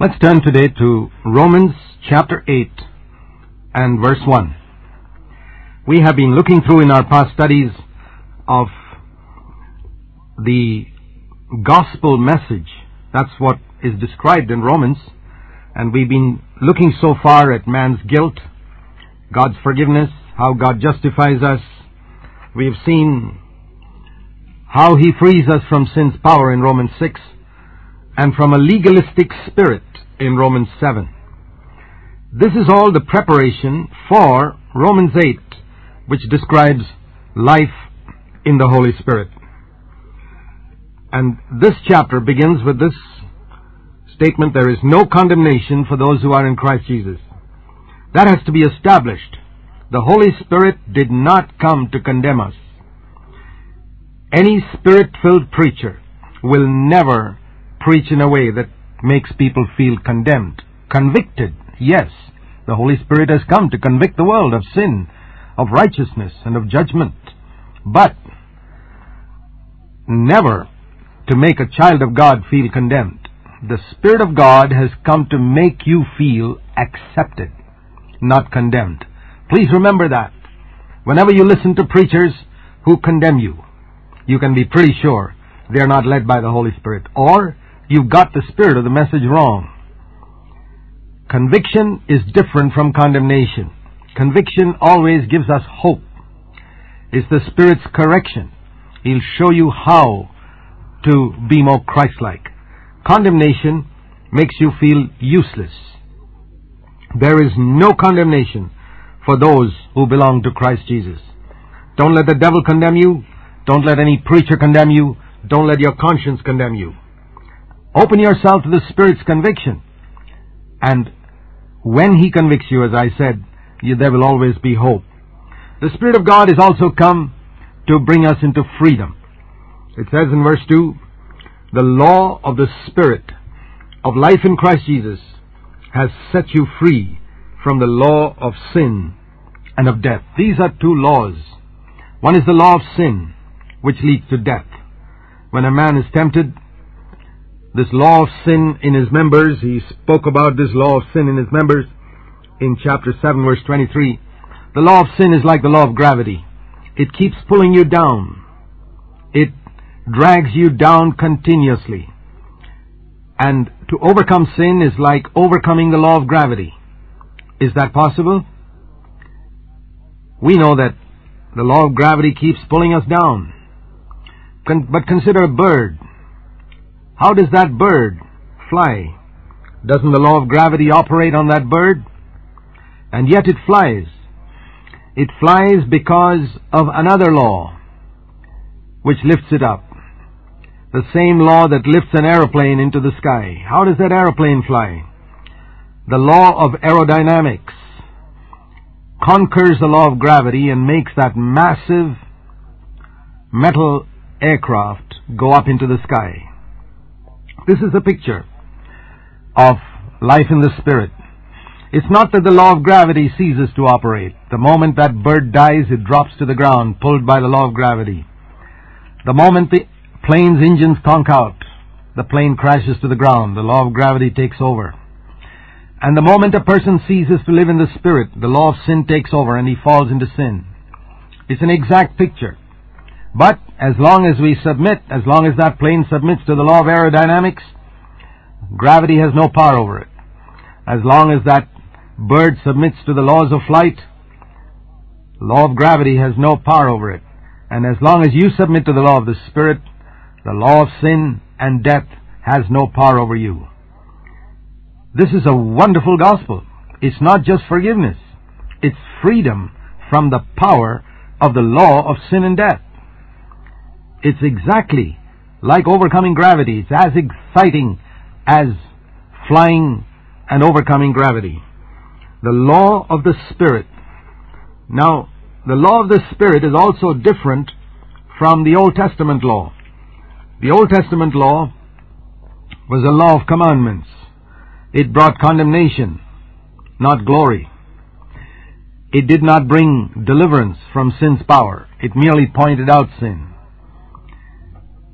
Let's turn today to Romans chapter 8 and verse 1. We have been looking through in our past studies of the gospel message. That's what is described in Romans. And we've been looking so far at man's guilt, God's forgiveness, how God justifies us. We've seen how he frees us from sin's power in Romans 6 and from a legalistic spirit in Romans 7. This is all the preparation for Romans 8, which describes life in the Holy Spirit. And this chapter begins with this statement, there is no condemnation for those who are in Christ Jesus. That has to be established. The Holy Spirit did not come to condemn us. Any spirit-filled preacher will never preach in a way that makes people feel condemned. Convicted, yes. The Holy Spirit has come to convict the world of sin, of righteousness, and of judgment. But never to make a child of God feel condemned. The Spirit of God has come to make you feel accepted, not condemned. Please remember that. Whenever you listen to preachers who condemn you, you can be pretty sure they're not led by the Holy Spirit. Or you've got the spirit of the message wrong. Conviction is different from condemnation. Conviction always gives us hope. It's the Spirit's correction. He'll show you how to be more Christ-like. Condemnation makes you feel useless. There is no condemnation for those who belong to Christ Jesus. Don't let the devil condemn you. Don't let any preacher condemn you. Don't let your conscience condemn you. Open yourself to the Spirit's conviction. And when He convicts you, as I said, there will always be hope. The Spirit of God is also come to bring us into freedom. It says in verse 2, the law of the Spirit of life in Christ Jesus has set you free from the law of sin and of death. These are two laws. One is the law of sin, which leads to death. When a man is tempted, this law of sin in his members, he spoke about this law of sin in his members in chapter 7 verse 23. The law of sin is like the law of gravity. It keeps pulling you down. It drags you down continuously. And to overcome sin is like overcoming the law of gravity. Is that possible? We know that the law of gravity keeps pulling us down. Con- but consider a bird. How does that bird fly? Doesn't the law of gravity operate on that bird? And yet it flies. It flies because of another law which lifts it up. The same law that lifts an aeroplane into the sky. How does that aeroplane fly? The law of aerodynamics conquers the law of gravity and makes that massive metal aircraft go up into the sky. This is a picture of life in the spirit. It's not that the law of gravity ceases to operate. The moment that bird dies, it drops to the ground, pulled by the law of gravity. The moment the plane's engines conk out, the plane crashes to the ground. The law of gravity takes over. And the moment a person ceases to live in the Spirit, the law of sin takes over and he falls into sin. It's an exact picture. But as long as we submit, as long as that plane submits to the law of aerodynamics, gravity has no power over it. As long as that bird submits to the laws of flight, the law of gravity has no power over it. And as long as you submit to the law of the Spirit, the law of sin and death has no power over you. This is a wonderful gospel. It's not just forgiveness. It's freedom from the power of the law of sin and death. It's exactly like overcoming gravity. It's as exciting as flying and overcoming gravity. The law of the Spirit. Now, the law of the Spirit is also different from the Old Testament law. The Old Testament law was a law of commandments. It brought condemnation, not glory. It did not bring deliverance from sin's power. It merely pointed out sin.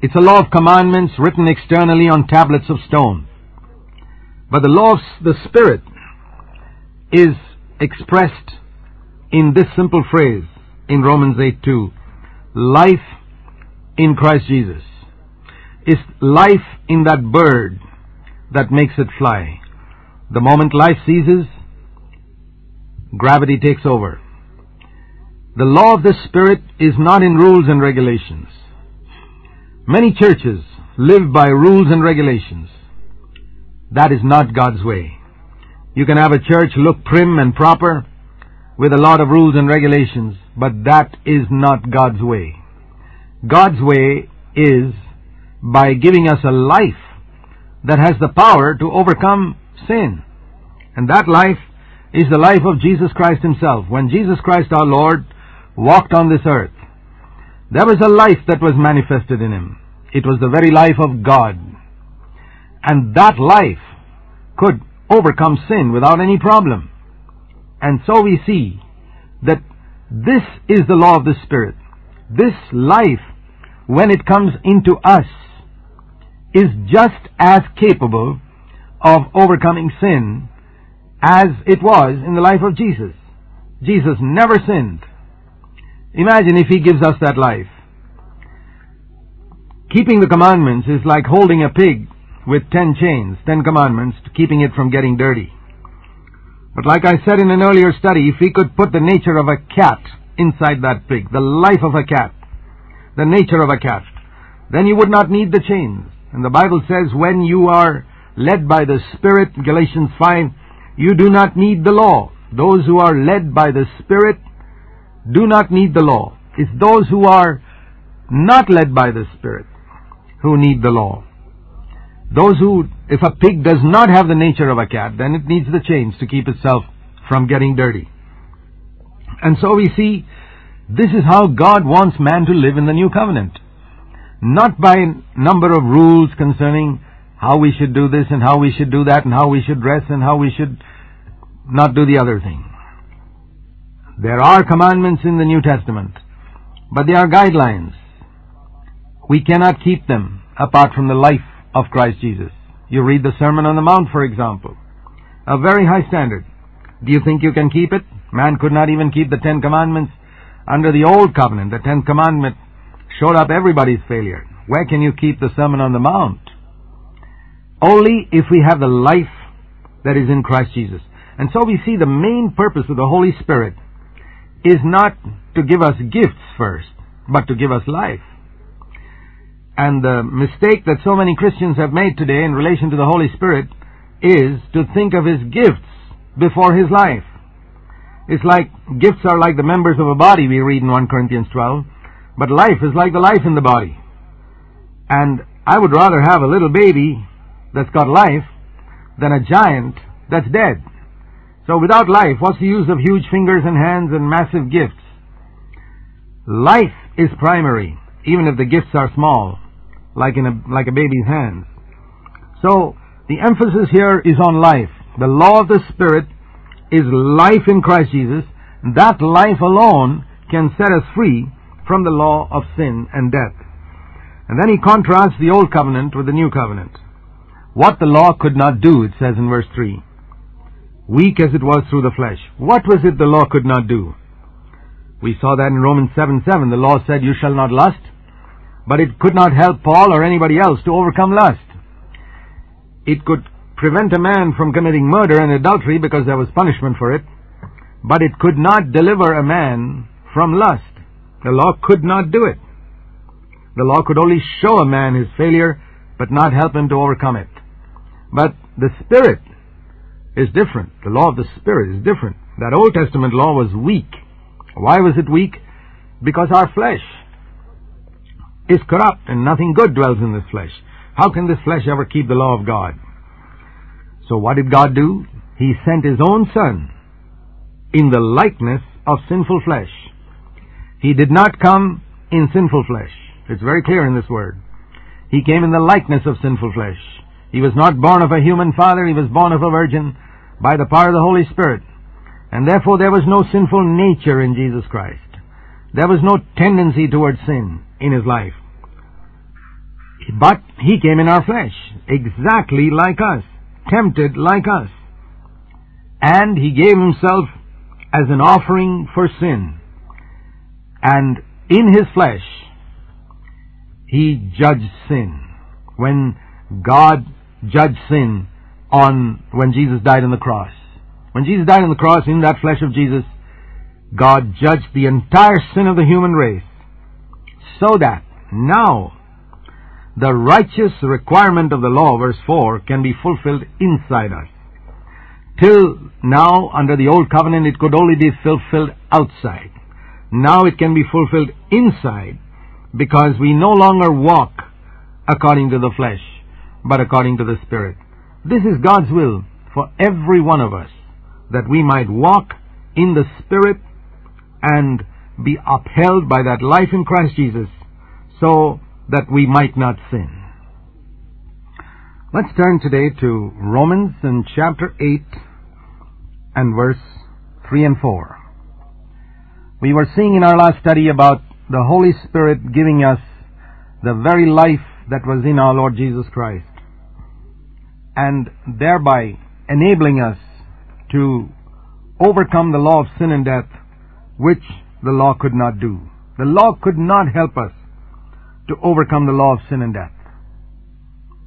It's a law of commandments written externally on tablets of stone. But the law of the Spirit is expressed in this simple phrase in Romans 8 2. Life in Christ Jesus. It's life in that bird that makes it fly. The moment life ceases, gravity takes over. The law of the Spirit is not in rules and regulations. Many churches live by rules and regulations. That is not God's way. You can have a church look prim and proper with a lot of rules and regulations, but that is not God's way. God's way is by giving us a life that has the power to overcome sin. And that life is the life of Jesus Christ Himself. When Jesus Christ our Lord walked on this earth, there was a life that was manifested in Him. It was the very life of God. And that life could overcome sin without any problem. And so we see that this is the law of the Spirit. This life, when it comes into us, is just as capable of overcoming sin as it was in the life of Jesus. Jesus never sinned. Imagine if He gives us that life. Keeping the commandments is like holding a pig with ten chains, ten commandments, keeping it from getting dirty. But like I said in an earlier study, if we could put the nature of a cat inside that pig, the life of a cat, the nature of a cat, then you would not need the chains. And the Bible says when you are led by the Spirit, Galatians 5, you do not need the law. Those who are led by the Spirit do not need the law. It's those who are not led by the Spirit who need the law. Those who, if a pig does not have the nature of a cat, then it needs the chains to keep itself from getting dirty. And so we see this is how God wants man to live in the new covenant. Not by number of rules concerning how we should do this and how we should do that and how we should dress and how we should not do the other thing. There are commandments in the New Testament, but they are guidelines. We cannot keep them apart from the life of Christ Jesus. You read the Sermon on the Mount, for example. A very high standard. Do you think you can keep it? Man could not even keep the Ten Commandments under the Old Covenant. The Ten Commandments showed up everybody's failure. Where can you keep the Sermon on the Mount? Only if we have the life that is in Christ Jesus. And so we see the main purpose of the Holy Spirit is not to give us gifts first, but to give us life. And the mistake that so many Christians have made today in relation to the Holy Spirit is to think of His gifts before His life. It's like gifts are like the members of a body, we read in 1 Corinthians 12, but life is like the life in the body. And I would rather have a little baby that's got life than a giant that's dead. So without life, what's the use of huge fingers and hands and massive gifts? Life is primary, even if the gifts are small like in a, like a baby's hands. So, the emphasis here is on life. The law of the Spirit is life in Christ Jesus. That life alone can set us free from the law of sin and death. And then he contrasts the old covenant with the new covenant. What the law could not do, it says in verse 3. Weak as it was through the flesh. What was it the law could not do? We saw that in Romans 7 7. The law said, You shall not lust but it could not help Paul or anybody else to overcome lust. It could prevent a man from committing murder and adultery because there was punishment for it, but it could not deliver a man from lust. The law could not do it. The law could only show a man his failure, but not help him to overcome it. But the Spirit is different. The law of the Spirit is different. That Old Testament law was weak. Why was it weak? Because our flesh is corrupt and nothing good dwells in this flesh. How can this flesh ever keep the law of God? So what did God do? He sent His own Son in the likeness of sinful flesh. He did not come in sinful flesh. It's very clear in this word. He came in the likeness of sinful flesh. He was not born of a human father, he was born of a virgin by the power of the Holy Spirit. And therefore there was no sinful nature in Jesus Christ. There was no tendency towards sin in his life. But he came in our flesh, exactly like us. tempted like us. And he gave himself as an offering for sin. And in his flesh, he judged sin. When God judged sin on, when Jesus died on the cross. When Jesus died on the cross in that flesh of Jesus, God judged the entire sin of the human race so that now the righteous requirement of the law, verse 4, can be fulfilled inside us. Till now, under the old covenant, it could only be fulfilled outside. Now it can be fulfilled inside because we no longer walk according to the flesh, but according to the Spirit. This is God's will for every one of us, that we might walk in the Spirit and be upheld by that life in Christ Jesus so that we might not sin. Let's turn today to Romans in chapter 8 and verse 3 and 4. We were seeing in our last study about the Holy Spirit giving us the very life that was in our Lord Jesus Christ and thereby enabling us to overcome the law of sin and death which the law could not do. The law could not help us to overcome the law of sin and death.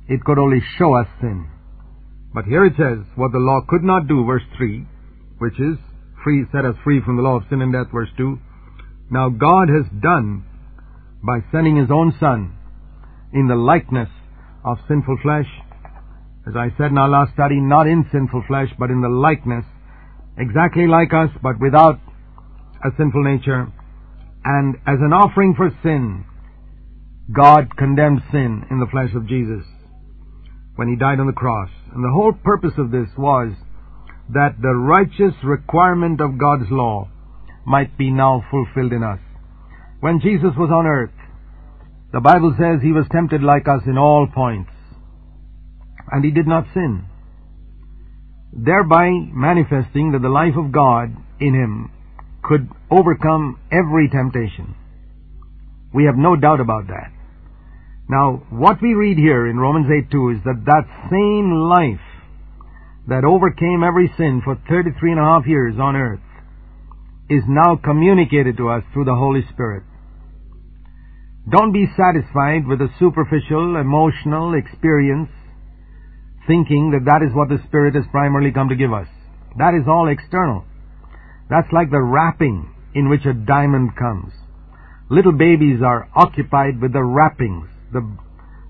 It could only show us sin. But here it says, what the law could not do, verse 3, which is free, set us free from the law of sin and death, verse 2. Now God has done by sending His own Son in the likeness of sinful flesh, as I said in our last study, not in sinful flesh, but in the likeness, exactly like us, but without a sinful nature, and as an offering for sin, God condemned sin in the flesh of Jesus when he died on the cross. And the whole purpose of this was that the righteous requirement of God's law might be now fulfilled in us. When Jesus was on earth, the Bible says he was tempted like us in all points, and he did not sin, thereby manifesting that the life of God in him could overcome every temptation. We have no doubt about that. Now, what we read here in Romans 8 2 is that that same life that overcame every sin for 33 and a half years on earth is now communicated to us through the Holy Spirit. Don't be satisfied with a superficial, emotional experience thinking that that is what the Spirit has primarily come to give us. That is all external. That's like the wrapping in which a diamond comes. Little babies are occupied with the wrappings the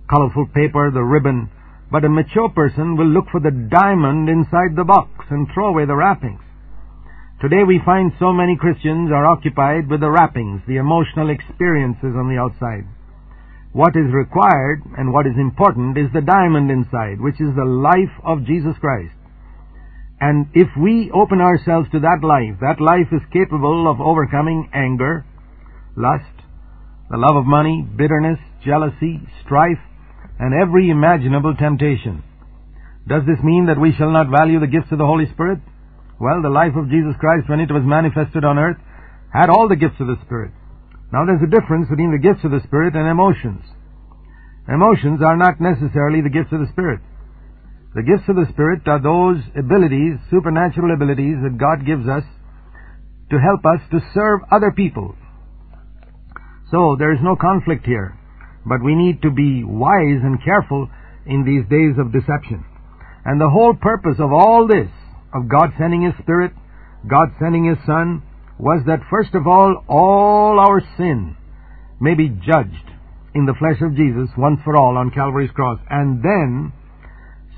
colorful paper, the ribbon, but a mature person will look for the diamond inside the box and throw away the wrappings. Today we find so many Christians are occupied with the wrappings, the emotional experiences on the outside. What is required and what is important is the diamond inside, which is the life of Jesus Christ. And if we open ourselves to that life, that life is capable of overcoming anger, lust, the love of money, bitterness, jealousy, strife, and every imaginable temptation. Does this mean that we shall not value the gifts of the Holy Spirit? Well, the life of Jesus Christ, when it was manifested on earth, had all the gifts of the Spirit. Now there's a difference between the gifts of the Spirit and emotions. Emotions are not necessarily the gifts of the Spirit. The gifts of the Spirit are those abilities, supernatural abilities that God gives us to help us to serve other people, so there is no conflict here. But we need to be wise and careful in these days of deception. And the whole purpose of all this, of God sending His Spirit, God sending His Son, was that first of all, all our sin may be judged in the flesh of Jesus once for all on Calvary's cross. And then,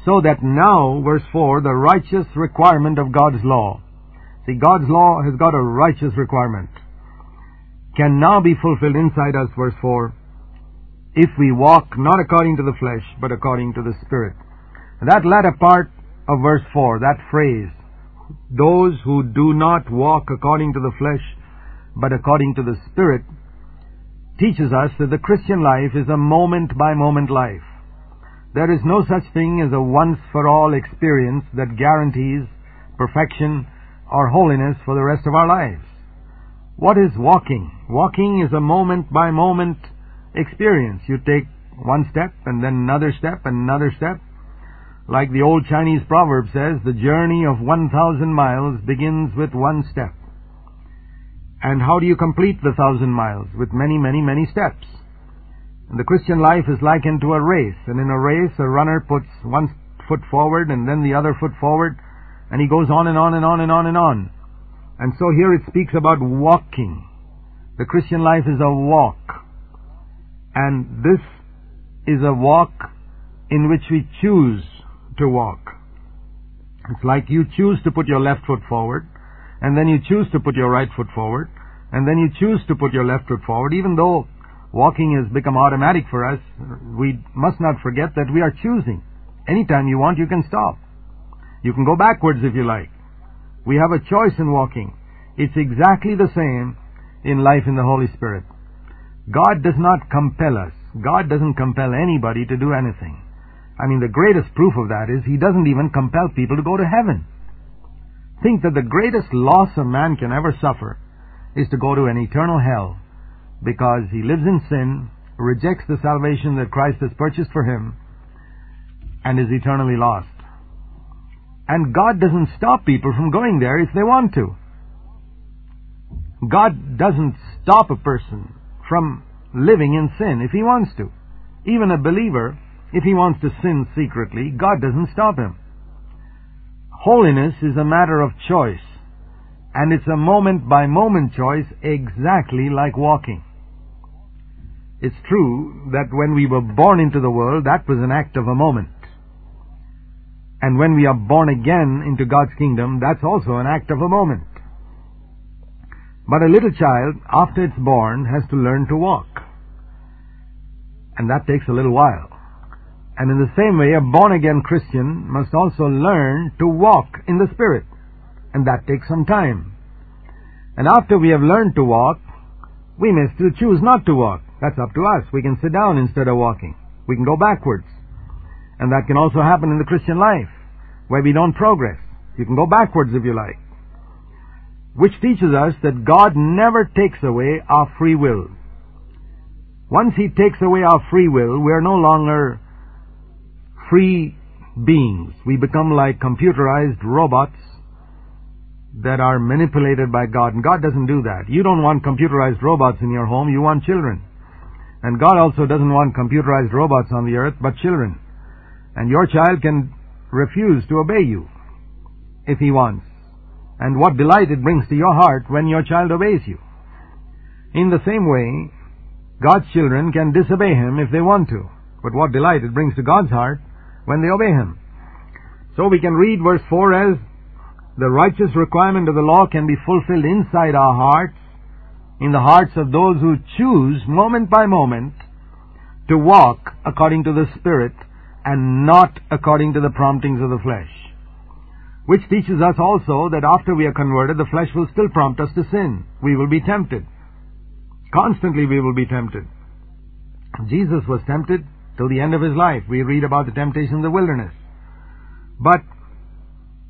so that now, verse 4, the righteous requirement of God's law. See, God's law has got a righteous requirement can now be fulfilled inside us, verse 4, if we walk not according to the flesh, but according to the Spirit. that latter part of verse 4, that phrase, those who do not walk according to the flesh, but according to the Spirit, teaches us that the Christian life is a moment by moment life. There is no such thing as a once for all experience that guarantees perfection or holiness for the rest of our lives. What is walking? Walking is a moment by moment experience. You take one step and then another step and another step. Like the old Chinese proverb says, the journey of 1,000 miles begins with one step. And how do you complete the thousand miles? With many, many, many steps. And the Christian life is likened to a race. And in a race, a runner puts one foot forward and then the other foot forward, and he goes on and on and on and on and on. And so here it speaks about walking. The Christian life is a walk. And this is a walk in which we choose to walk. It's like you choose to put your left foot forward, and then you choose to put your right foot forward, and then you choose to put your left foot forward. Even though walking has become automatic for us, we must not forget that we are choosing. Anytime you want, you can stop. You can go backwards if you like. We have a choice in walking. It's exactly the same in life in the Holy Spirit. God does not compel us. God doesn't compel anybody to do anything. I mean, the greatest proof of that is He doesn't even compel people to go to heaven. Think that the greatest loss a man can ever suffer is to go to an eternal hell because he lives in sin, rejects the salvation that Christ has purchased for him, and is eternally lost. And God doesn't stop people from going there if they want to. God doesn't stop a person from living in sin if he wants to. Even a believer if he wants to sin secretly, God doesn't stop him. Holiness is a matter of choice, and it's a moment by moment choice exactly like walking. It's true that when we were born into the world, that was an act of a moment. And when we are born again into God's kingdom, that's also an act of a moment. But a little child, after it's born, has to learn to walk. And that takes a little while. And in the same way, a born again Christian must also learn to walk in the Spirit. And that takes some time. And after we have learned to walk, we may still choose not to walk. That's up to us. We can sit down instead of walking. We can go backwards. And that can also happen in the Christian life, where we don't progress. You can go backwards if you like. Which teaches us that God never takes away our free will. Once He takes away our free will, we are no longer free beings. We become like computerized robots that are manipulated by God. And God doesn't do that. You don't want computerized robots in your home, you want children. And God also doesn't want computerized robots on the earth, but children. And your child can refuse to obey you if he wants. And what delight it brings to your heart when your child obeys you. In the same way, God's children can disobey Him if they want to. But what delight it brings to God's heart when they obey Him. So we can read verse 4 as the righteous requirement of the law can be fulfilled inside our hearts, in the hearts of those who choose moment by moment to walk according to the Spirit and not according to the promptings of the flesh. Which teaches us also that after we are converted, the flesh will still prompt us to sin. We will be tempted. Constantly we will be tempted. Jesus was tempted till the end of his life. We read about the temptation in the wilderness. But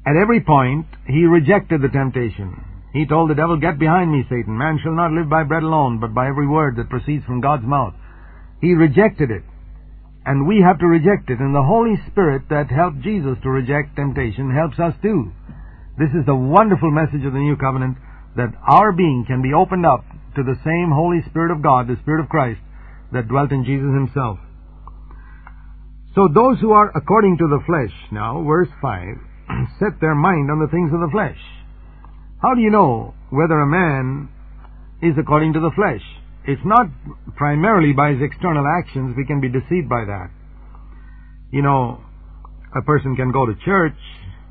at every point, he rejected the temptation. He told the devil, Get behind me, Satan. Man shall not live by bread alone, but by every word that proceeds from God's mouth. He rejected it. And we have to reject it. And the Holy Spirit that helped Jesus to reject temptation helps us too. This is the wonderful message of the New Covenant that our being can be opened up to the same Holy Spirit of God, the Spirit of Christ, that dwelt in Jesus himself. So those who are according to the flesh, now, verse 5, set their mind on the things of the flesh. How do you know whether a man is according to the flesh? It's not primarily by his external actions. We can be deceived by that. You know, a person can go to church,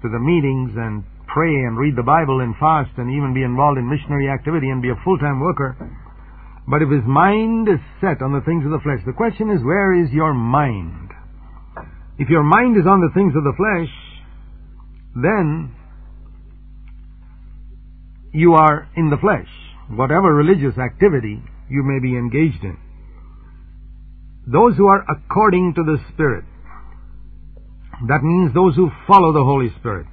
to the meetings, and pray and read the Bible and fast and even be involved in missionary activity and be a full-time worker. But if his mind is set on the things of the flesh, the question is, where is your mind? If your mind is on the things of the flesh, then you are in the flesh. Whatever religious activity you may be engaged in. Those who are according to the Spirit, that means those who follow the Holy Spirit.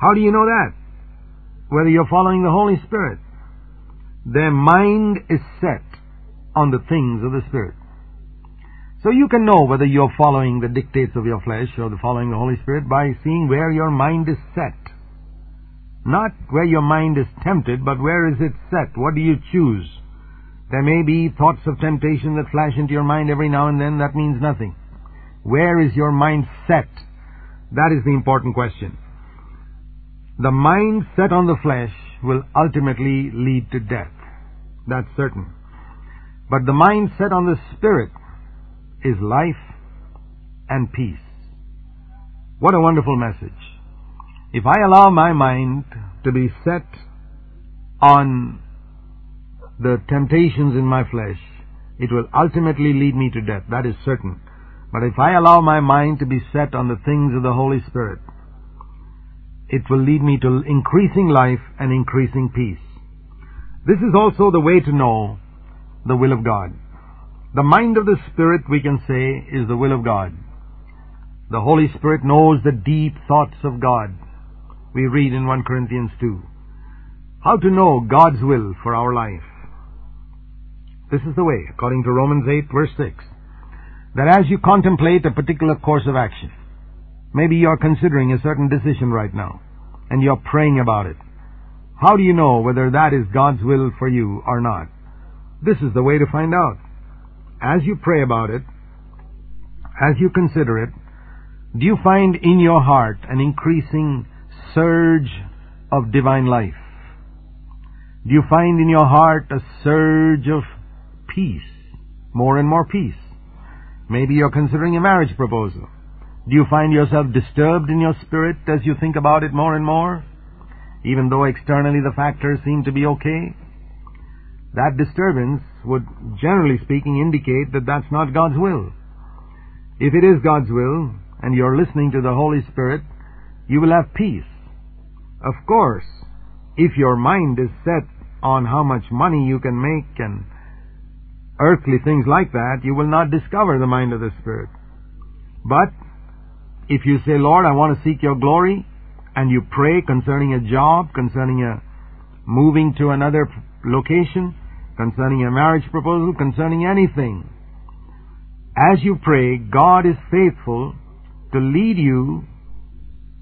How do you know that? Whether you're following the Holy Spirit. Their mind is set on the things of the Spirit. So you can know whether you're following the dictates of your flesh or the following the Holy Spirit by seeing where your mind is set. Not where your mind is tempted, but where is it set? What do you choose? There may be thoughts of temptation that flash into your mind every now and then. That means nothing. Where is your mind set? That is the important question. The mind set on the flesh will ultimately lead to death. That's certain. But the mind set on the Spirit is life and peace. What a wonderful message. If I allow my mind to be set on the temptations in my flesh, it will ultimately lead me to death. That is certain. But if I allow my mind to be set on the things of the Holy Spirit, it will lead me to increasing life and increasing peace. This is also the way to know the will of God. The mind of the Spirit, we can say, is the will of God. The Holy Spirit knows the deep thoughts of God. We read in 1 Corinthians 2. How to know God's will for our life. This is the way, according to Romans 8 verse 6, that as you contemplate a particular course of action, maybe you're considering a certain decision right now, and you're praying about it. How do you know whether that is God's will for you or not? This is the way to find out as you pray about it, as you consider it, do you find in your heart an increasing surge of divine life? Do you find in your heart a surge of peace, more and more peace? Maybe you're considering a marriage proposal. Do you find yourself disturbed in your spirit as you think about it more and more? Even though externally the factors seem to be okay? that disturbance would, generally speaking, indicate that that's not God's will. If it is God's will, and you're listening to the Holy Spirit, you will have peace. Of course, if your mind is set on how much money you can make and earthly things like that, you will not discover the mind of the Spirit. But, if you say, Lord, I want to seek your glory, and you pray concerning a job, concerning a moving to another location, concerning a marriage proposal, concerning anything. As you pray, God is faithful to lead you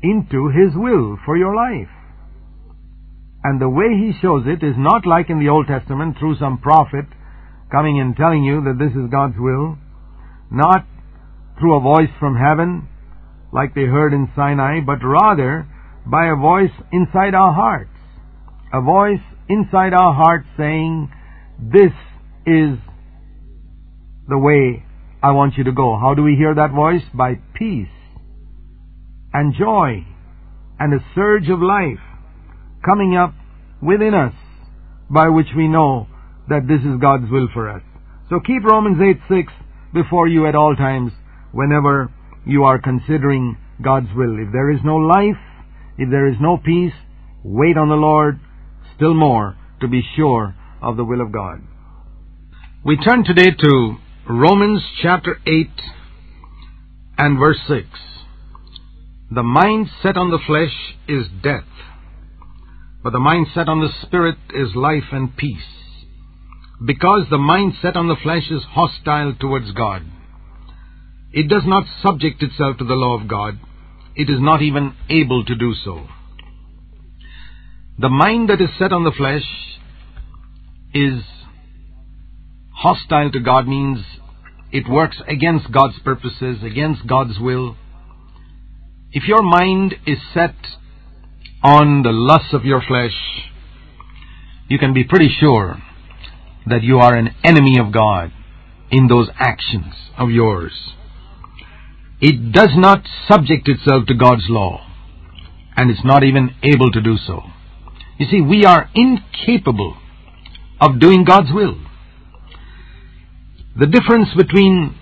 into His will for your life. And the way He shows it is not like in the Old Testament through some prophet coming and telling you that this is God's will, not through a voice from heaven like they heard in Sinai, but rather by a voice inside our hearts. A voice inside our hearts saying, this is the way I want you to go. How do we hear that voice? By peace and joy and a surge of life coming up within us by which we know that this is God's will for us. So keep Romans 8 6 before you at all times whenever you are considering God's will. If there is no life, if there is no peace, wait on the Lord still more to be sure of the will of God. We turn today to Romans chapter 8 and verse 6. The mind set on the flesh is death, but the mind set on the spirit is life and peace. Because the mind set on the flesh is hostile towards God. It does not subject itself to the law of God. It is not even able to do so. The mind that is set on the flesh is hostile to God means it works against God's purposes, against God's will. If your mind is set on the lusts of your flesh, you can be pretty sure that you are an enemy of God in those actions of yours. It does not subject itself to God's law, and it's not even able to do so. You see, we are incapable of doing God's will. The difference between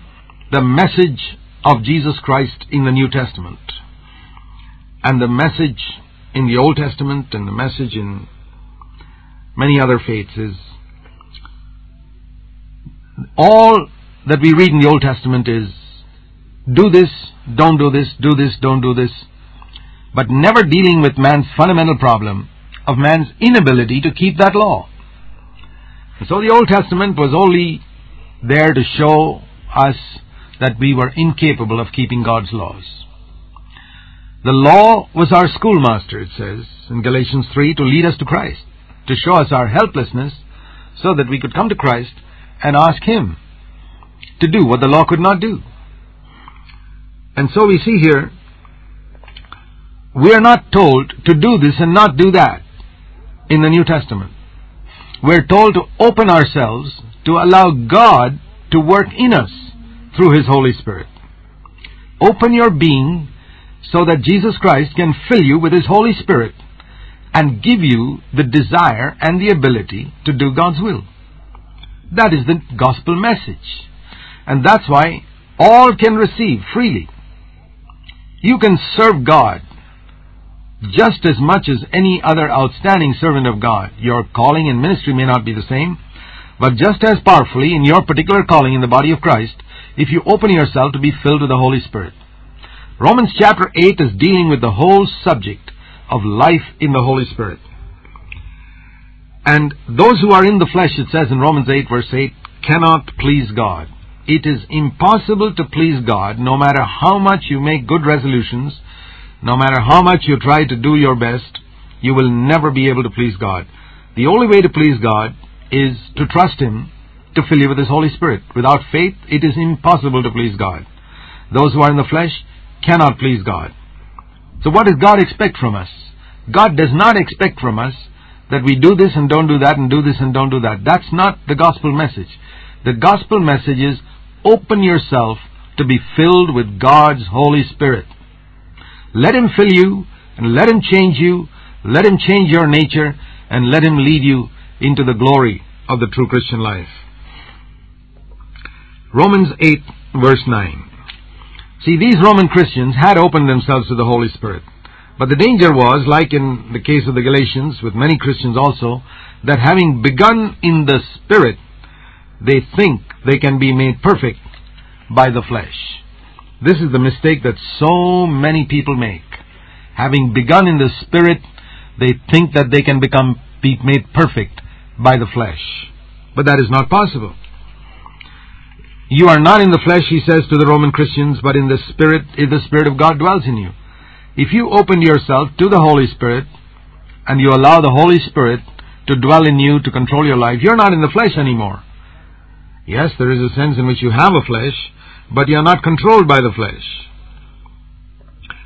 the message of Jesus Christ in the New Testament and the message in the Old Testament and the message in many other faiths is all that we read in the Old Testament is do this, don't do this, do this, don't do this, but never dealing with man's fundamental problem of man's inability to keep that law. So the Old Testament was only there to show us that we were incapable of keeping God's laws. The law was our schoolmaster, it says in Galatians 3, to lead us to Christ, to show us our helplessness so that we could come to Christ and ask Him to do what the law could not do. And so we see here, we are not told to do this and not do that in the New Testament. We're told to open ourselves to allow God to work in us through His Holy Spirit. Open your being so that Jesus Christ can fill you with His Holy Spirit and give you the desire and the ability to do God's will. That is the gospel message. And that's why all can receive freely. You can serve God just as much as any other outstanding servant of God. Your calling and ministry may not be the same, but just as powerfully in your particular calling in the body of Christ, if you open yourself to be filled with the Holy Spirit. Romans chapter 8 is dealing with the whole subject of life in the Holy Spirit. And those who are in the flesh, it says in Romans 8 verse 8, cannot please God. It is impossible to please God no matter how much you make good resolutions no matter how much you try to do your best, you will never be able to please God. The only way to please God is to trust Him to fill you with His Holy Spirit. Without faith, it is impossible to please God. Those who are in the flesh cannot please God. So what does God expect from us? God does not expect from us that we do this and don't do that and do this and don't do that. That's not the gospel message. The gospel message is open yourself to be filled with God's Holy Spirit. Let Him fill you and let Him change you, let Him change your nature and let Him lead you into the glory of the true Christian life. Romans 8 verse 9. See, these Roman Christians had opened themselves to the Holy Spirit. But the danger was, like in the case of the Galatians, with many Christians also, that having begun in the Spirit, they think they can be made perfect by the flesh. This is the mistake that so many people make. Having begun in the Spirit, they think that they can become be made perfect by the flesh. But that is not possible. You are not in the flesh, he says to the Roman Christians, but in the Spirit, if the Spirit of God dwells in you. If you open yourself to the Holy Spirit, and you allow the Holy Spirit to dwell in you, to control your life, you're not in the flesh anymore. Yes, there is a sense in which you have a flesh, but you're not controlled by the flesh.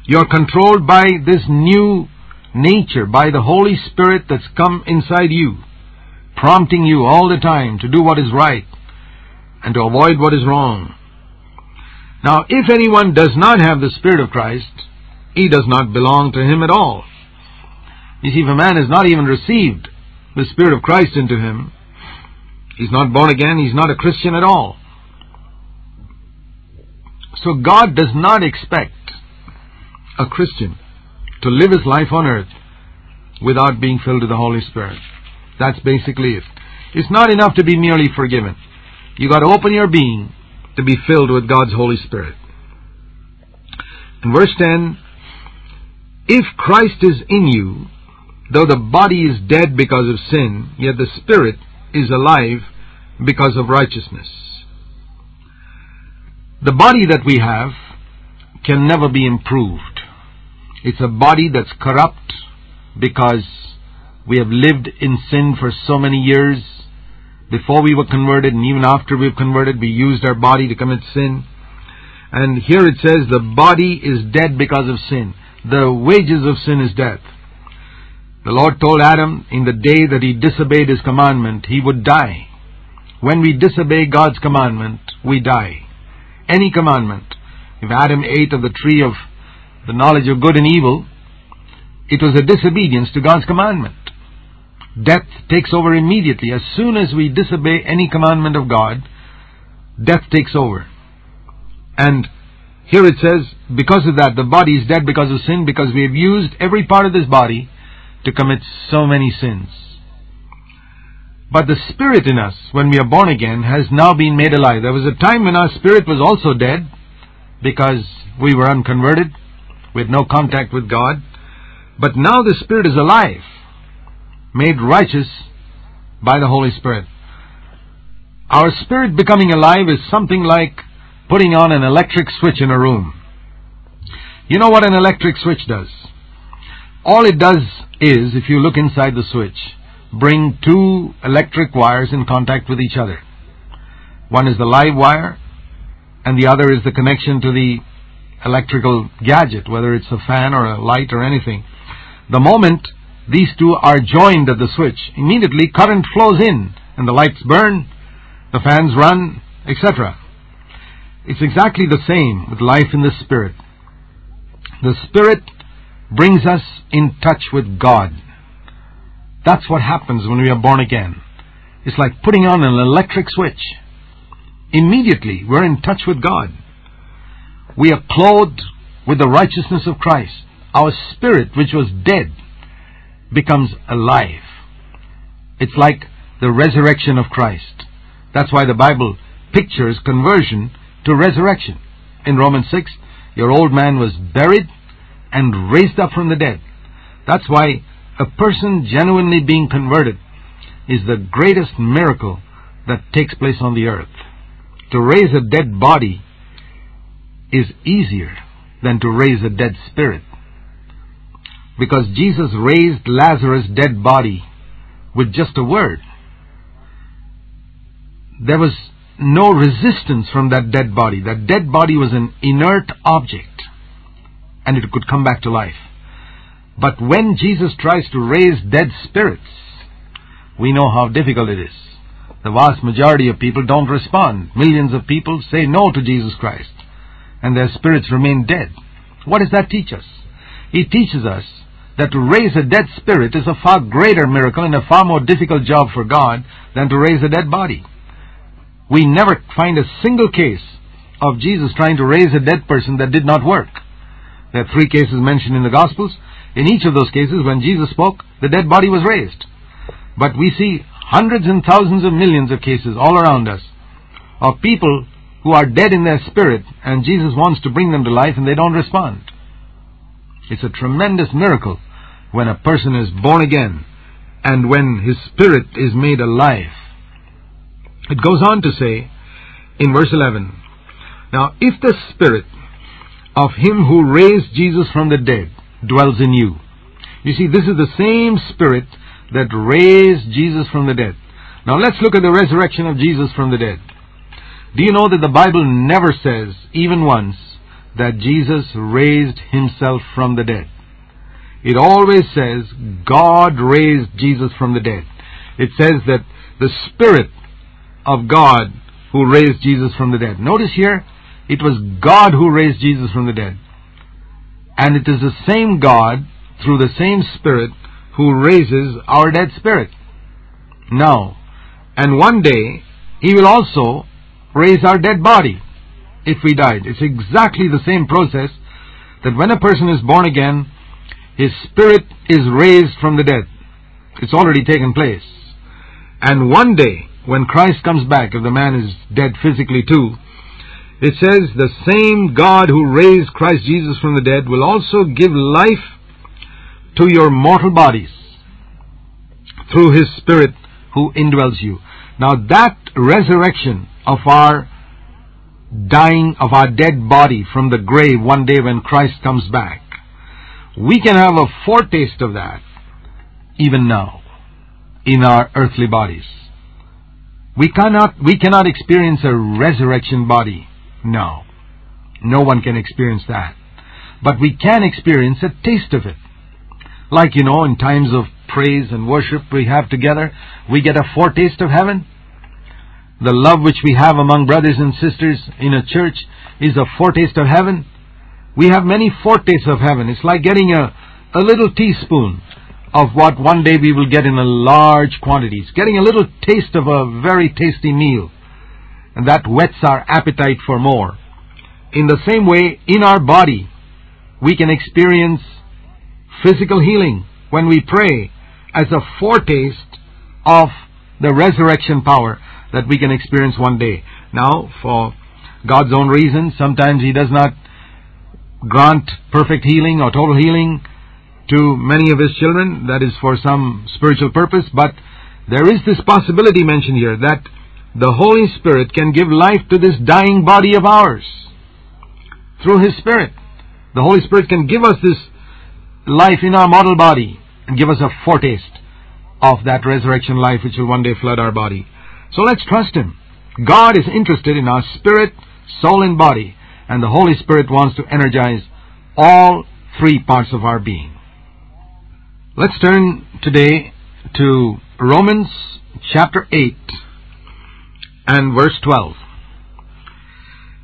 You're controlled by this new nature, by the Holy Spirit that's come inside you, prompting you all the time to do what is right and to avoid what is wrong. Now, if anyone does not have the Spirit of Christ, he does not belong to him at all. You see, if a man has not even received the Spirit of Christ into him, he's not born again, he's not a Christian at all. So God does not expect a Christian to live his life on earth without being filled with the Holy Spirit. That's basically it. It's not enough to be merely forgiven. You got to open your being to be filled with God's Holy Spirit. In verse 10, if Christ is in you, though the body is dead because of sin, yet the spirit is alive because of righteousness. The body that we have can never be improved. It's a body that's corrupt because we have lived in sin for so many years. Before we were converted and even after we've converted, we used our body to commit sin. And here it says the body is dead because of sin. The wages of sin is death. The Lord told Adam in the day that he disobeyed his commandment, he would die. When we disobey God's commandment, we die any commandment. If Adam ate of the tree of the knowledge of good and evil, it was a disobedience to God's commandment. Death takes over immediately. As soon as we disobey any commandment of God, death takes over. And here it says, because of that, the body is dead because of sin, because we have used every part of this body to commit so many sins. But the spirit in us, when we are born again, has now been made alive. There was a time when our spirit was also dead because we were unconverted with no contact with God. But now the spirit is alive, made righteous by the Holy Spirit. Our spirit becoming alive is something like putting on an electric switch in a room. You know what an electric switch does? All it does is, if you look inside the switch, bring two electric wires in contact with each other. One is the live wire, and the other is the connection to the electrical gadget, whether it's a fan or a light or anything. The moment these two are joined at the switch, immediately current flows in, and the lights burn, the fans run, etc. It's exactly the same with life in the Spirit. The Spirit brings us in touch with God. That's what happens when we are born again. It's like putting on an electric switch. Immediately, we're in touch with God. We are clothed with the righteousness of Christ. Our spirit, which was dead, becomes alive. It's like the resurrection of Christ. That's why the Bible pictures conversion to resurrection. In Romans 6, your old man was buried and raised up from the dead. That's why a person genuinely being converted is the greatest miracle that takes place on the earth. To raise a dead body is easier than to raise a dead spirit. Because Jesus raised Lazarus' dead body with just a word. There was no resistance from that dead body. That dead body was an inert object and it could come back to life. But when Jesus tries to raise dead spirits, we know how difficult it is. The vast majority of people don't respond. Millions of people say no to Jesus Christ, and their spirits remain dead. What does that teach us? It teaches us that to raise a dead spirit is a far greater miracle and a far more difficult job for God than to raise a dead body. We never find a single case of Jesus trying to raise a dead person that did not work. There are three cases mentioned in the Gospels. In each of those cases, when Jesus spoke, the dead body was raised. But we see hundreds and thousands of millions of cases all around us of people who are dead in their spirit and Jesus wants to bring them to life and they don't respond. It's a tremendous miracle when a person is born again and when his spirit is made alive. It goes on to say in verse 11, Now if the spirit of him who raised Jesus from the dead dwells in you. You see, this is the same Spirit that raised Jesus from the dead. Now let's look at the resurrection of Jesus from the dead. Do you know that the Bible never says, even once, that Jesus raised himself from the dead? It always says, God raised Jesus from the dead. It says that the Spirit of God who raised Jesus from the dead. Notice here, it was God who raised Jesus from the dead. And it is the same God, through the same Spirit, who raises our dead spirit. Now, and one day, He will also raise our dead body if we died. It's exactly the same process that when a person is born again, his spirit is raised from the dead. It's already taken place. And one day, when Christ comes back, if the man is dead physically too, it says, The same God who raised Christ Jesus from the dead will also give life to your mortal bodies through His Spirit who indwells you. Now that resurrection of our dying, of our dead body from the grave one day when Christ comes back, we can have a foretaste of that even now in our earthly bodies. We cannot, we cannot experience a resurrection body no. No one can experience that. But we can experience a taste of it. Like, you know, in times of praise and worship we have together, we get a foretaste of heaven. The love which we have among brothers and sisters in a church is a foretaste of heaven. We have many foretastes of heaven. It's like getting a, a little teaspoon of what one day we will get in a large quantities. Getting a little taste of a very tasty meal and that whets our appetite for more. In the same way, in our body, we can experience physical healing when we pray as a foretaste of the resurrection power that we can experience one day. Now, for God's own reason, sometimes He does not grant perfect healing or total healing to many of His children. That is for some spiritual purpose, but there is this possibility mentioned here that the Holy Spirit can give life to this dying body of ours through His Spirit. The Holy Spirit can give us this life in our mortal body and give us a foretaste of that resurrection life which will one day flood our body. So let's trust Him. God is interested in our spirit, soul, and body, and the Holy Spirit wants to energize all three parts of our being. Let's turn today to Romans chapter 8 and verse 12.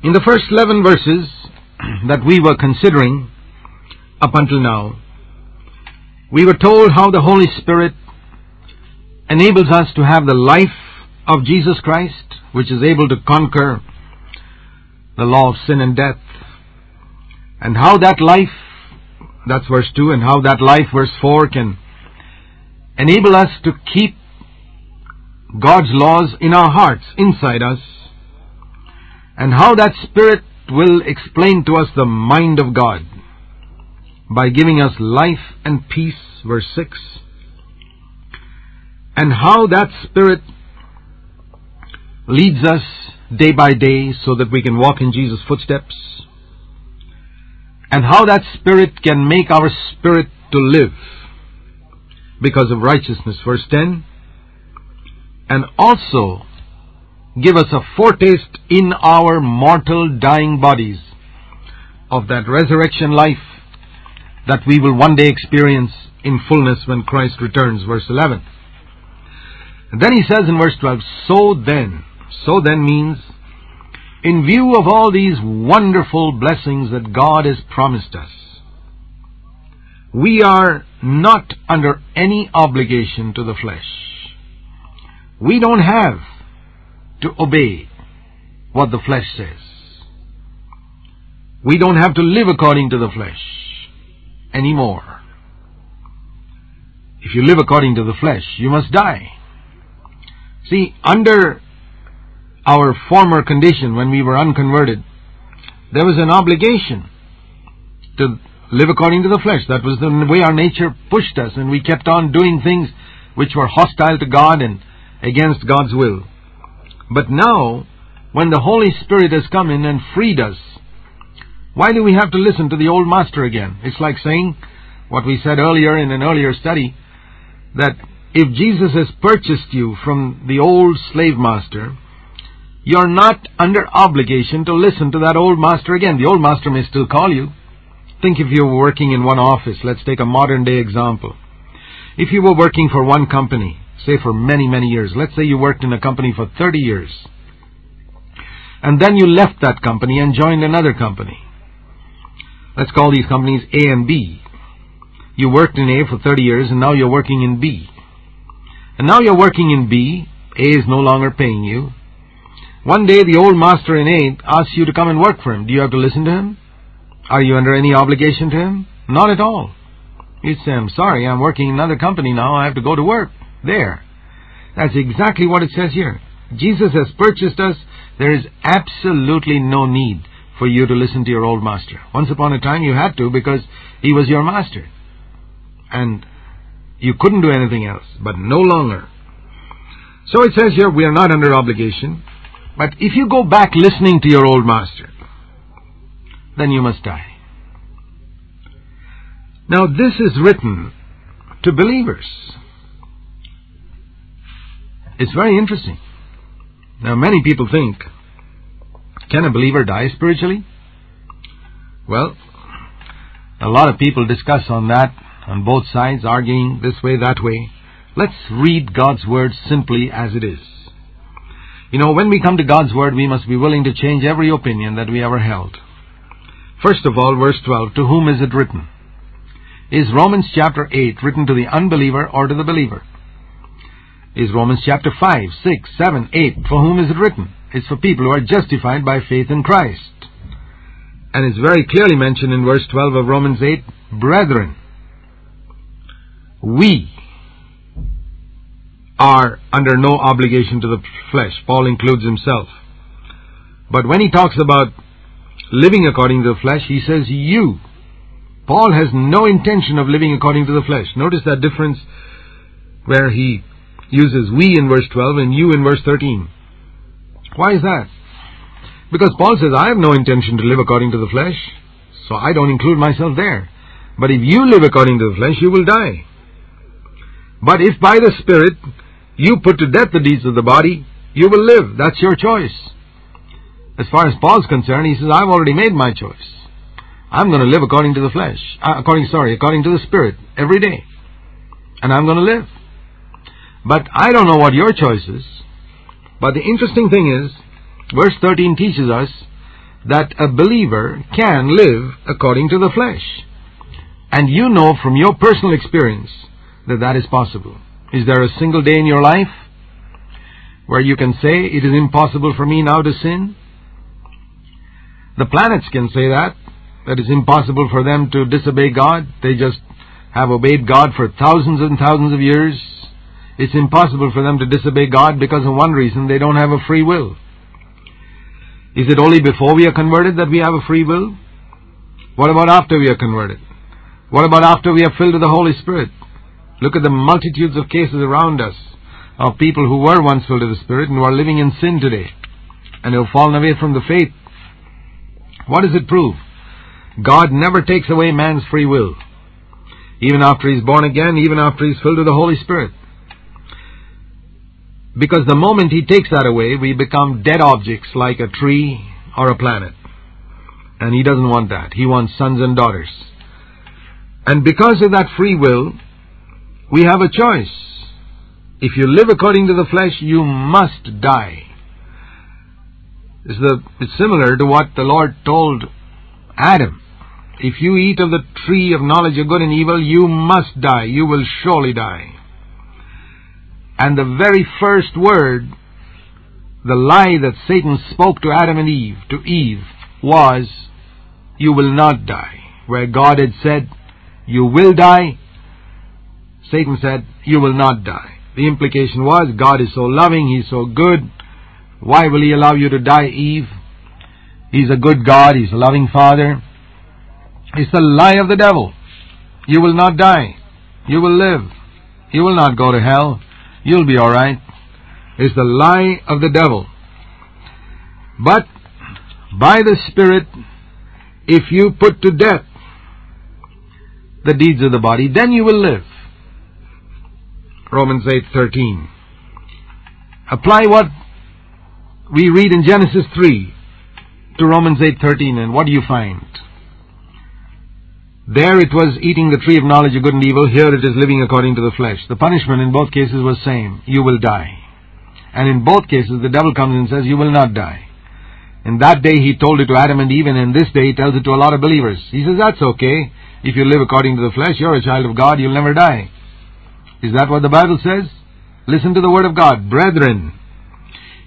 In the first 11 verses that we were considering up until now, we were told how the Holy Spirit enables us to have the life of Jesus Christ, which is able to conquer the law of sin and death, and how that life, that's verse 2, and how that life, verse 4, can enable us to keep God's laws in our hearts, inside us, and how that Spirit will explain to us the mind of God by giving us life and peace, verse 6, and how that Spirit leads us day by day so that we can walk in Jesus' footsteps, and how that Spirit can make our spirit to live because of righteousness, verse 10, and also give us a foretaste in our mortal dying bodies of that resurrection life that we will one day experience in fullness when Christ returns, verse 11. And then he says in verse 12, So then, so then means, in view of all these wonderful blessings that God has promised us, we are not under any obligation to the flesh. We don't have to obey what the flesh says. We don't have to live according to the flesh anymore. If you live according to the flesh, you must die. See, under our former condition when we were unconverted, there was an obligation to live according to the flesh. That was the way our nature pushed us, and we kept on doing things which were hostile to God and against God's will. But now, when the Holy Spirit has come in and freed us, why do we have to listen to the old master again? It's like saying what we said earlier in an earlier study that if Jesus has purchased you from the old slave master, you're not under obligation to listen to that old master again. The old master may still call you. Think if you were working in one office. Let's take a modern day example. If you were working for one company, say for many, many years, let's say you worked in a company for 30 years, and then you left that company and joined another company. Let's call these companies A and B. You worked in A for 30 years and now you're working in B. And now you're working in B, A is no longer paying you. One day the old master in A asks you to come and work for him. Do you have to listen to him? Are you under any obligation to him? Not at all. You say, I'm sorry, I'm working in another company now, I have to go to work. There. That's exactly what it says here. Jesus has purchased us. There is absolutely no need for you to listen to your old master. Once upon a time you had to because he was your master. And you couldn't do anything else, but no longer. So it says here we are not under obligation. But if you go back listening to your old master, then you must die. Now this is written to believers. It's very interesting. Now many people think, can a believer die spiritually? Well, a lot of people discuss on that on both sides, arguing this way, that way. Let's read God's Word simply as it is. You know, when we come to God's Word, we must be willing to change every opinion that we ever held. First of all, verse 12, to whom is it written? Is Romans chapter 8 written to the unbeliever or to the believer? Is Romans chapter 5, 6, 7, 8, for whom is it written? It's for people who are justified by faith in Christ. And it's very clearly mentioned in verse 12 of Romans 8, brethren, we are under no obligation to the flesh. Paul includes himself. But when he talks about living according to the flesh, he says you. Paul has no intention of living according to the flesh. Notice that difference where he uses we in verse 12 and you in verse 13. Why is that? Because Paul says, I have no intention to live according to the flesh, so I don't include myself there. But if you live according to the flesh, you will die. But if by the Spirit you put to death the deeds of the body, you will live. That's your choice. As far as Paul's concerned, he says, I've already made my choice. I'm going to live according to the flesh, uh, according, sorry, according to the Spirit every day. And I'm going to live. But I don't know what your choice is. But the interesting thing is, verse 13 teaches us that a believer can live according to the flesh. And you know from your personal experience that that is possible. Is there a single day in your life where you can say, it is impossible for me now to sin? The planets can say that, that it's impossible for them to disobey God. They just have obeyed God for thousands and thousands of years. It's impossible for them to disobey God because of one reason, they don't have a free will. Is it only before we are converted that we have a free will? What about after we are converted? What about after we are filled with the Holy Spirit? Look at the multitudes of cases around us of people who were once filled with the Spirit and who are living in sin today and who have fallen away from the faith. What does it prove? God never takes away man's free will. Even after he's born again, even after he's filled with the Holy Spirit. Because the moment he takes that away, we become dead objects like a tree or a planet. And he doesn't want that. He wants sons and daughters. And because of that free will, we have a choice. If you live according to the flesh, you must die. It's, the, it's similar to what the Lord told Adam. If you eat of the tree of knowledge of good and evil, you must die. You will surely die. And the very first word, the lie that Satan spoke to Adam and Eve, to Eve, was, You will not die. Where God had said, You will die, Satan said, You will not die. The implication was, God is so loving, He's so good, why will He allow you to die, Eve? He's a good God, He's a loving Father. It's the lie of the devil. You will not die. You will live. You will not go to hell. You'll be alright. It's the lie of the devil. But by the Spirit, if you put to death the deeds of the body, then you will live. Romans 8:13. Apply what we read in Genesis 3 to Romans 8:13 and what do you find? There it was eating the tree of knowledge of good and evil. Here it is living according to the flesh. The punishment in both cases was same. You will die. And in both cases the devil comes and says, you will not die. In that day he told it to Adam and Eve and in this day he tells it to a lot of believers. He says, that's okay. If you live according to the flesh, you're a child of God, you'll never die. Is that what the Bible says? Listen to the word of God. Brethren,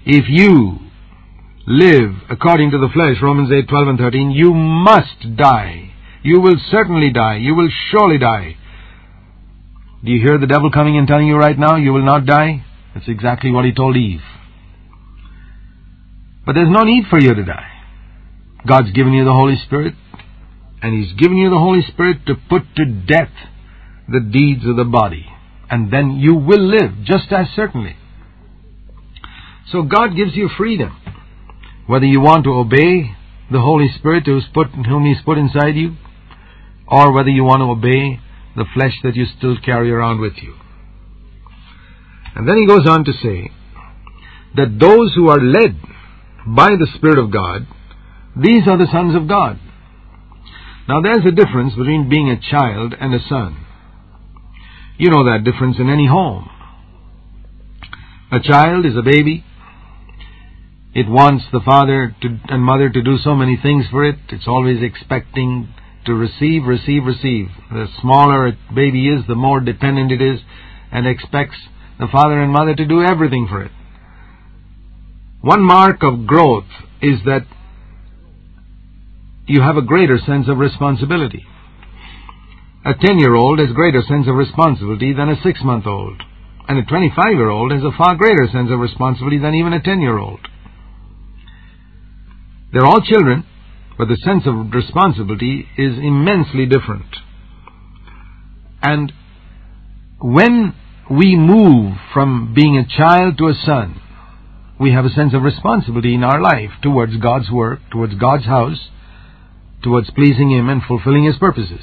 if you live according to the flesh, Romans 8, 12 and 13, you must die. You will certainly die. You will surely die. Do you hear the devil coming and telling you right now you will not die? That's exactly what he told Eve. But there's no need for you to die. God's given you the Holy Spirit, and He's given you the Holy Spirit to put to death the deeds of the body. And then you will live just as certainly. So God gives you freedom. Whether you want to obey the Holy Spirit who's put, whom He's put inside you, or whether you want to obey the flesh that you still carry around with you. And then he goes on to say that those who are led by the Spirit of God, these are the sons of God. Now there's a difference between being a child and a son. You know that difference in any home. A child is a baby. It wants the father to, and mother to do so many things for it. It's always expecting to receive, receive, receive. The smaller a baby is, the more dependent it is, and expects the father and mother to do everything for it. One mark of growth is that you have a greater sense of responsibility. A 10 year old has greater sense of responsibility than a 6 month old. And a 25 year old has a far greater sense of responsibility than even a 10 year old. They're all children, but the sense of responsibility is immensely different. And when we move from being a child to a son, we have a sense of responsibility in our life towards God's work, towards God's house, towards pleasing Him and fulfilling His purposes.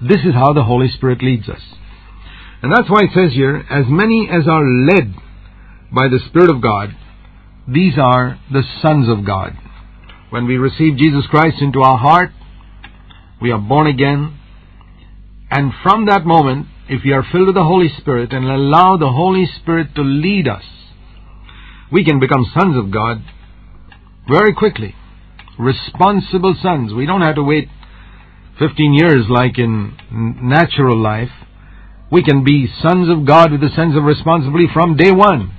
This is how the Holy Spirit leads us. And that's why it says here, as many as are led by the Spirit of God, these are the sons of God. When we receive Jesus Christ into our heart, we are born again, and from that moment, if we are filled with the Holy Spirit and allow the Holy Spirit to lead us, we can become sons of God very quickly. Responsible sons. We don't have to wait 15 years like in natural life. We can be sons of God with a sense of responsibility from day one.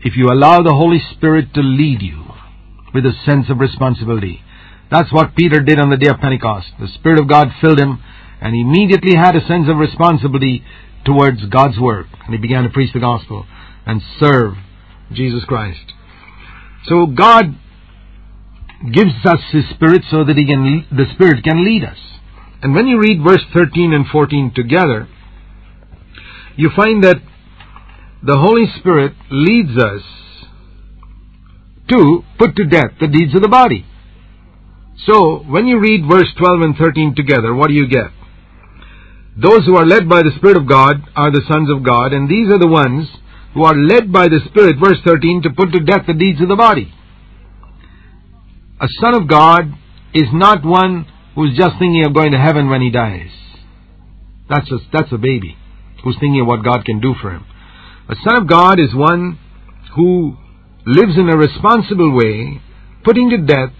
If you allow the Holy Spirit to lead you with a sense of responsibility. That's what Peter did on the day of Pentecost. The Spirit of God filled him and he immediately had a sense of responsibility towards God's work. And he began to preach the gospel and serve Jesus Christ. So God gives us His Spirit so that he can, the Spirit can lead us. And when you read verse 13 and 14 together, you find that the Holy Spirit leads us to put to death the deeds of the body. So, when you read verse 12 and 13 together, what do you get? Those who are led by the Spirit of God are the sons of God, and these are the ones who are led by the Spirit, verse 13, to put to death the deeds of the body. A son of God is not one who's just thinking of going to heaven when he dies. That's a, that's a baby who's thinking of what God can do for him. A son of God is one who lives in a responsible way, putting to death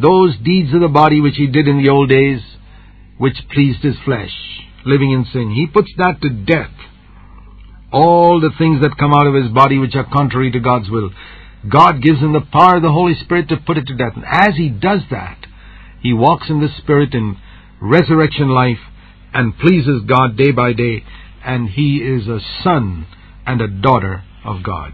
those deeds of the body which he did in the old days, which pleased his flesh, living in sin. He puts that to death all the things that come out of his body which are contrary to God's will. God gives him the power of the Holy Spirit to put it to death. And as he does that, he walks in the Spirit in resurrection life and pleases God day by day, and he is a son and a daughter of God.